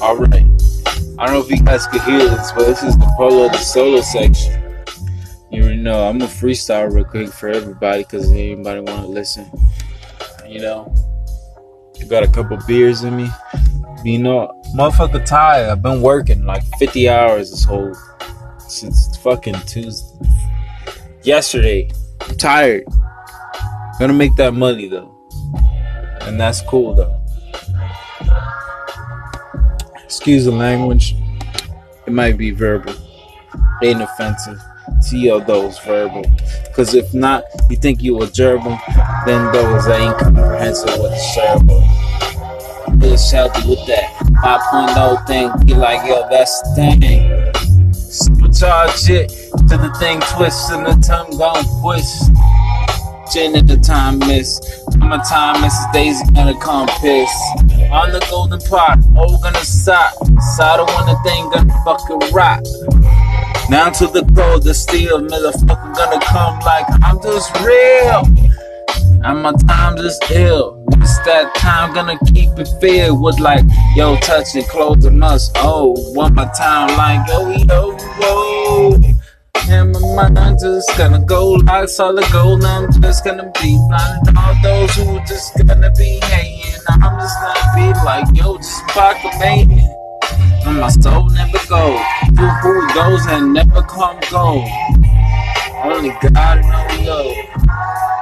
Alright. I don't know if you guys could hear this, but this is the Polo the solo section. You know I'm a freestyle real quick for everybody because anybody want to listen. You know, got a couple beers in me. You know, motherfucker tired. I've been working like 50 hours this whole since fucking Tuesday. Yesterday. I'm tired. Gonna make that money though. And that's cool though. Excuse the language. It might be verbal. Ain't offensive to you those verbal. Cause if not, you think you a gerbil, then those ain't comprehensive with the cerebral. Real healthy with that 5.0 thing. Be like, yo, that's the thing. Supercharge it to the thing twist and the tongue gon' twist. Chain at the time miss. I'm a time miss. Daisy gonna come piss. On the golden pot, oh gonna. Side of the thing gonna fucking rock. Now to the cold, the steel, motherfucker gonna come like I'm just real. And my time just ill. It's that time gonna keep it filled with like, yo, touch touching clothes and must. Oh, one more time, like, yo, yo, yo. And my mind just gonna go like solid gold. Now I'm just gonna be blinded all those who just gonna be hating. I'm just gonna be like, yo, just proclamating. And my soul never goes. Through who goes and never come go. Only God know yo.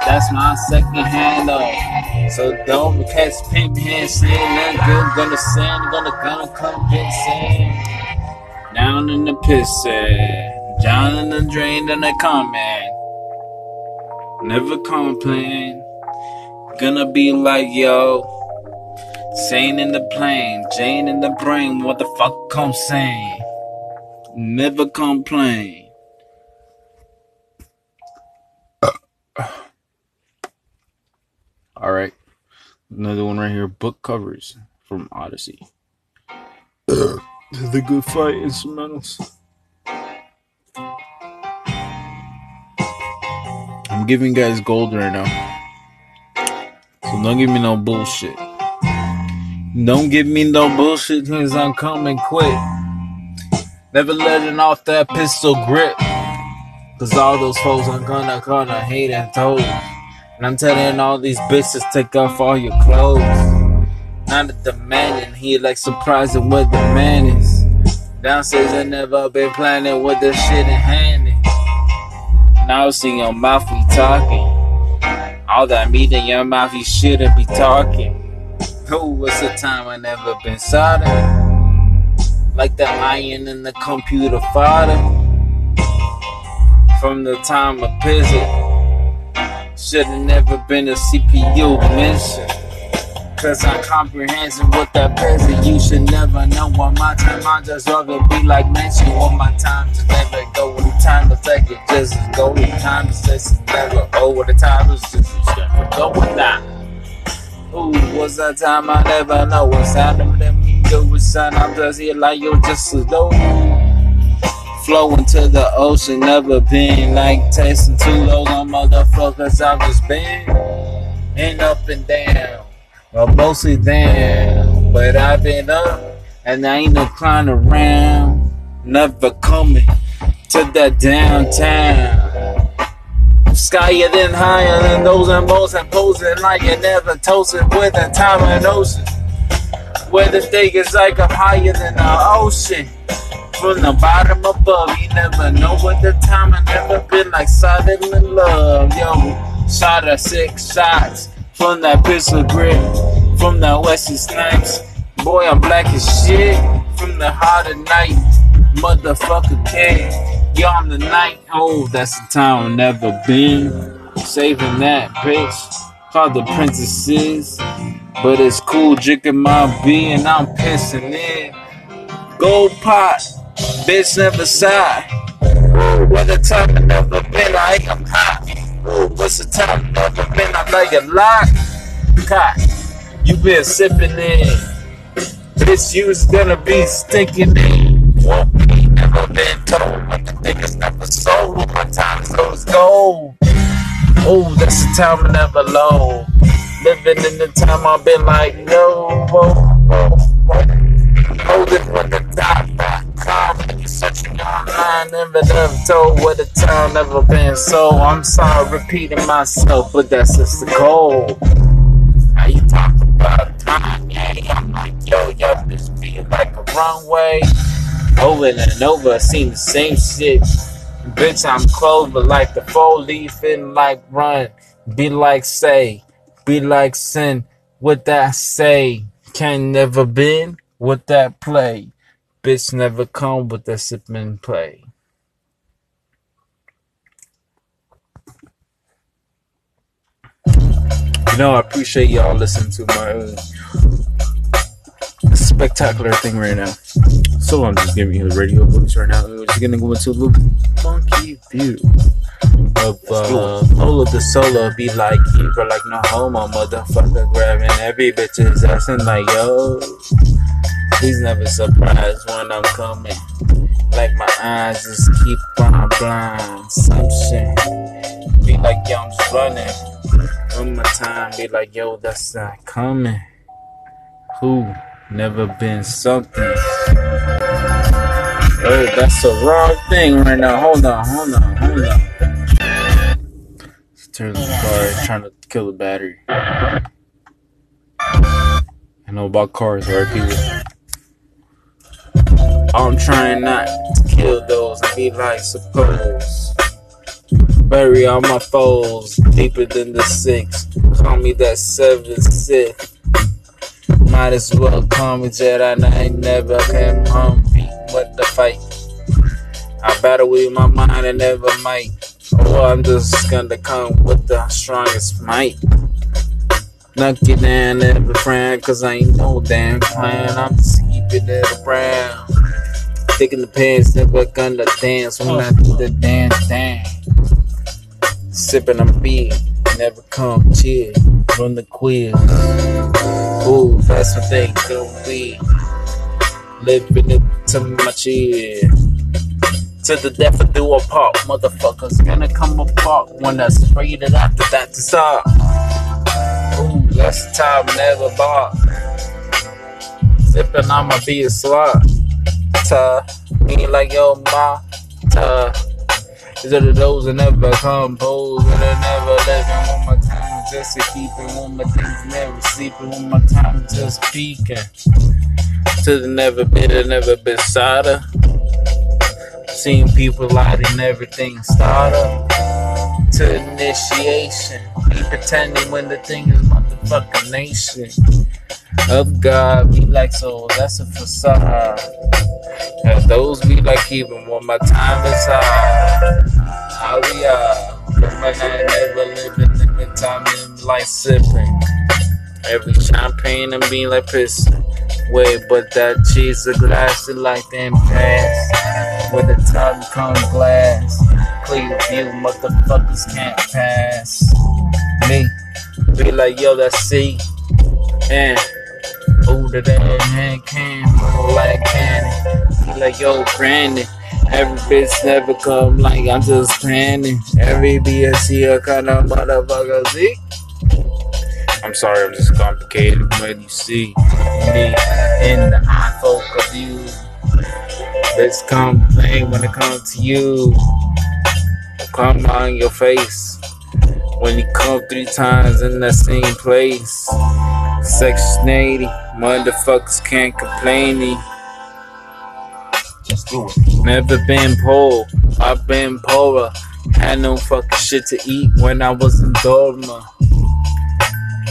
That's my second hand though. So don't catch pimp hand saying that good. Gonna send, gonna gonna come get sand. Down in the pissin'. Down in the drain, then I come comment. Never complain. Gonna be like, yo. Sane in the plane, Jane in the brain, what the fuck I'm saying? Never complain. Alright. Another one right here. Book covers from Odyssey. the Good Fight instrumentals. Giving guys gold right now. So don't give me no bullshit. Don't give me no bullshit cause I'm coming quick. Never letting off that pistol grip. Cause all those foes are gonna gonna hate and toes. And I'm telling all these bitches take off all your clothes. Not a demanding, he like surprising what the man is. Downstairs I never been planning with the shit in handy. Now see your mouth be talking. All that meat in your mouth you shouldn't be talking. Oh, what's the time I never been soldered? Like the iron in the computer fodder. From the time of visit. Should've never been a CPU mention. Cause I'm comprehensive with that present. You should never know what my time. I just rather be like mention what my time to never go with the time to take it. Just go with the time to say never over the time is just never go with that. Ooh, what's that time I never know? What's happening to me? Go with sun. I'm just here like you're just a low. Flowing to the ocean, never been like tasting too low on motherfuckers. I've just been and up and down, well, mostly down. But I've been up and I ain't no clown around. Never coming to that downtown. Skyer than higher than those and most and posing like you never toasted with a time and ocean. Where the thing is like a higher than the ocean. From the bottom above, you never know what the time I never been like solid in love. Yo, shot at six shots from that pistol grip, from that Wesley Snipes. Boy, I'm black as shit from the heart of night. Motherfucker king. Yo, I'm the night. Oh, that's the time I've never been. Saving that bitch. Called the princesses. But it's cool drinking my beer and I'm pissing in. Gold pot. Bitch never sigh. What a time I never been. I am hot. What's the time I never been? I'm like a lock. Cock. You been sipping in. Bitch, you's gonna be stinking in. Won't be never been told. But the niggas never sold. My time goes gold. Oh, that's the time I never low. Living in the time I've been like, no, whoa, never told what the time never been. So I'm sorry repeating myself, but that's just the goal. How you talk about? Yeah, I'm like, yo, yo, this be like a runway. Over and over, I seen the same shit. Bitch, I'm clover like the four leaf and like run. Be like say, be like sin. What that say? Can never been what that play. Bitch never come with that sipping play. You know, I appreciate y'all listening to my uh, spectacular thing right now. So I'm just giving you the radio voice right now. We're just gonna go into a little funky view of uh, all of the solo be like but like no homo, motherfucker, grabbing every bitch's ass and like yo. He's never surprised when I'm coming. Like my eyes just keep on blind. Some shit. Be like yo, I'm just running. One more time, be like yo, that's not coming. Who never been something? Oh, that's the wrong thing right now. Hold on, hold on, hold on. Turn the car, trying to kill the battery. I know about cars, right, people? I'm trying not to kill those and be like, suppose. Bury all my foes deeper than the six. Call me that seven sith. Might as well call me Jedi. I ain't never came home. What the fight? I battle with my mind and never might. Oh, I'm just gonna come with the strongest might. Knock it down, every friend, cause I ain't no damn plan. I'm just keeping it around. Taking the pants, never gonna dance when I do the dance dance. Sipping on beer, never come chill from the quiz. Ooh, that's what they gonna be. Living it to my chill. To the death of do apart, motherfuckers gonna come apart when I sprayed it after that to start. Ooh, the time never bought. Sipping I'ma be slut. Ta, me like yo ma. Ta. Are the those that never compose and they never living one my time just to keeping one more things never sleeping one my time just peeking to the never and never been sadder. Seeing people lighting everything starter to initiation. Be pretending when the thing is motherfucking nation of God. Be like so that's a facade. Yeah, those be like even when my time is high. How we are. But my hand never living in the time in life sipping. Every champagne and being like pissing. Wait, but that cheese a glass is like them pass. With the top come glass. Clear view, motherfuckers can't pass. Me, be like, yo, that's C. And older than hand can, like candy. Be like, yo, Brandon. Every bitch never come like I'm just planning. Every BS a kind of motherfucker Z. I'm sorry, I'm just complicated, but you see me in the eye of you. Bitch complain when it comes to you. Come on your face when you come three times in the same place. Section 80, motherfuckers can't complain. Just do it. Never been poor, I've been poorer. Had no fucking shit to eat when I was in Dorma.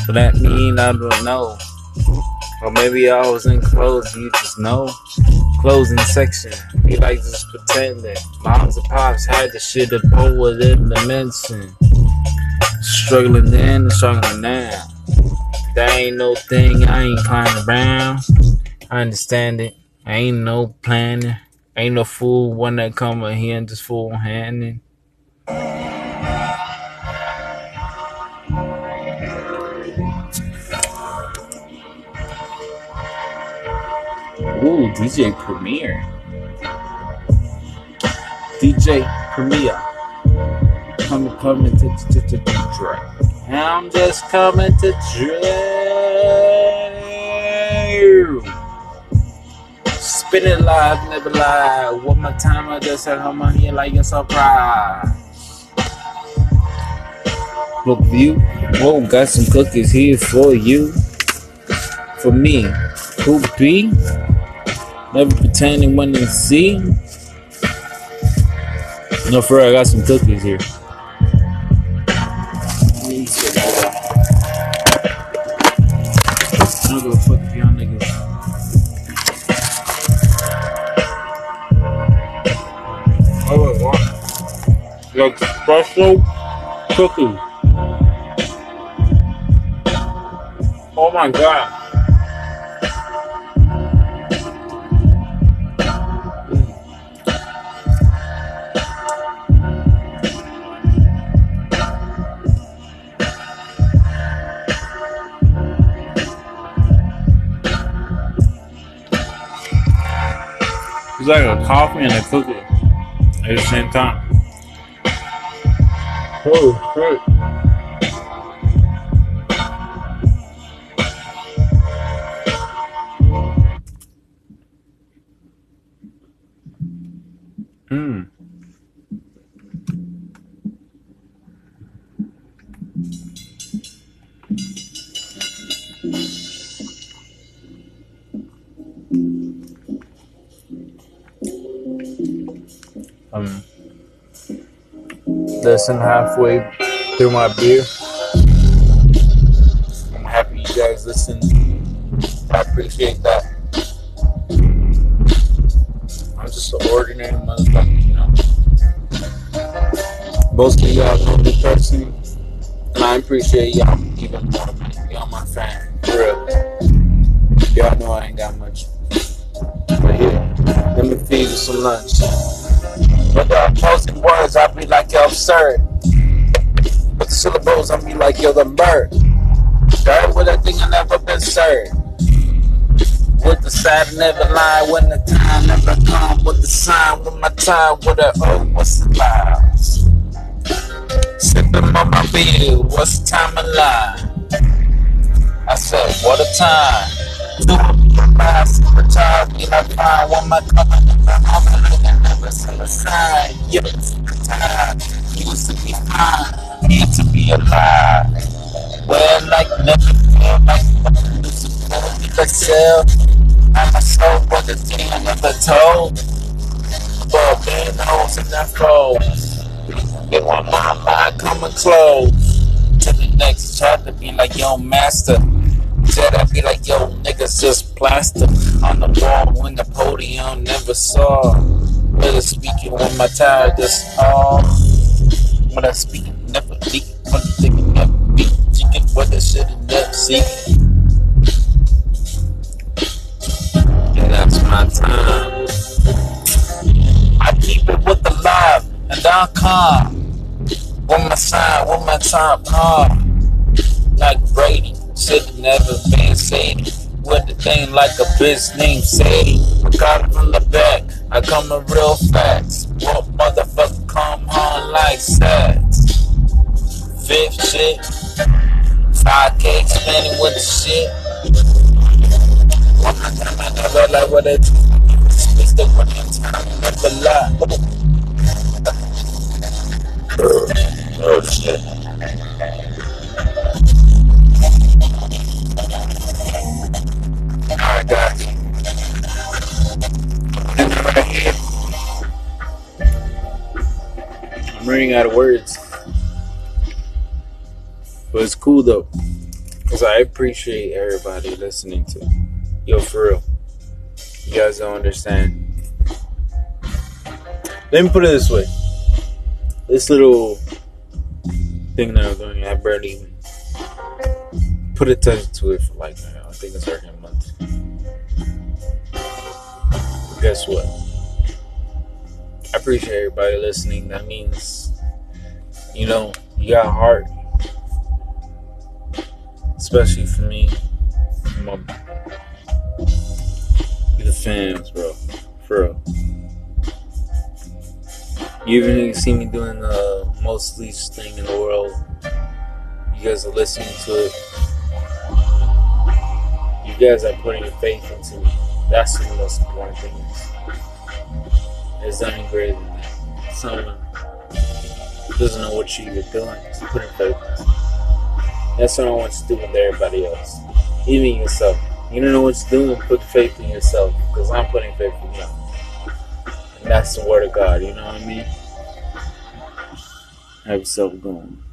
But that mean I don't know. Or maybe I was in clothes, you just know. Closing section, you like just pretending. Moms and pops had the shit pull within the mention. Struggling then and struggling now. That ain't no thing, I ain't climbing around. I understand it. I ain't no planning. Ain't no fool one that come in here and just fool handing. Ooh, DJ Premier. DJ Premier. Coming, coming to, to, to, to Dre. I'm just coming to Dre. Been live, never lie. One more time, I just said on here like a surprise. Book you, Whoa, got some cookies here for you. For me. Who be? Never pretending when they see. No, for real, I got some cookies here. Like special cookies. Oh my god. It's like a coffee and a cookie at the same time. Oh shit. Mm. Um, less than halfway through my beer. I'm happy you guys listen. I appreciate that. I'm just an ordinary motherfucker, you know. Most of y'all know me personally, and I appreciate y'all even more. Y'all my fan, for real. Y'all know I ain't got much. But here, let me feed you some lunch. But the opposing words, I be like, yo, absurd. But the syllables, I be like, yo, the bird. Dirt with a thing I never been served. With the side never lie, when the time never come. With the sign, with my time, with the oh, what's the lies? Sipping on my beer, what's the time of lie? I said, what a time. Do it my supercharged, me like fine. One my coming, I'm I never seen a sign. Yeah, it's. Used to be fine, need to be alive. Well, like never feel like nothing to support me myself. I'm a soul, but the thing I never told. But man, holes in that. Get one my mind coming close to the next chapter. Be like, yo, master. Said I be like, yo, niggas just plaster on the wall when the podium never saw. Whether speaking when my tire just off. When I speak, never leak. When the thing never beat. Chicken, what the shit and never see. And that's my time. I keep it with the live and I'm calm. With my sign, with my time calm. Like Brady, should've never been Sadie. With the thing like a bitch named Sadie. Got it from the back, I come in real fast. What motherfucker come on like sex? Fifth shit, 5K spending with the shit. One time, I never like what it It's the one time, never lie. Oh shit. Running out of words. But it's cool though. Because I appreciate everybody listening to. Yo, for real. You guys don't understand. Let me put it this way. This little thing that I'm doing, I barely even put attention to it for like, I think it's already a month. Guess what? I appreciate everybody listening. That means, you know, you got heart. Especially for me. My, the fans, bro. For real. You even see me doing the most least thing in the world. You guys are listening to it. You guys are putting your faith into me. That's the most important thing. There's nothing greater than that. Someone doesn't know what you're doing faith in That's what I want you to do with everybody else. Even yourself. You don't know what you're doing, put faith in yourself. Because I'm putting faith in you. And that's the word of God, you know what I mean? Have yourself going.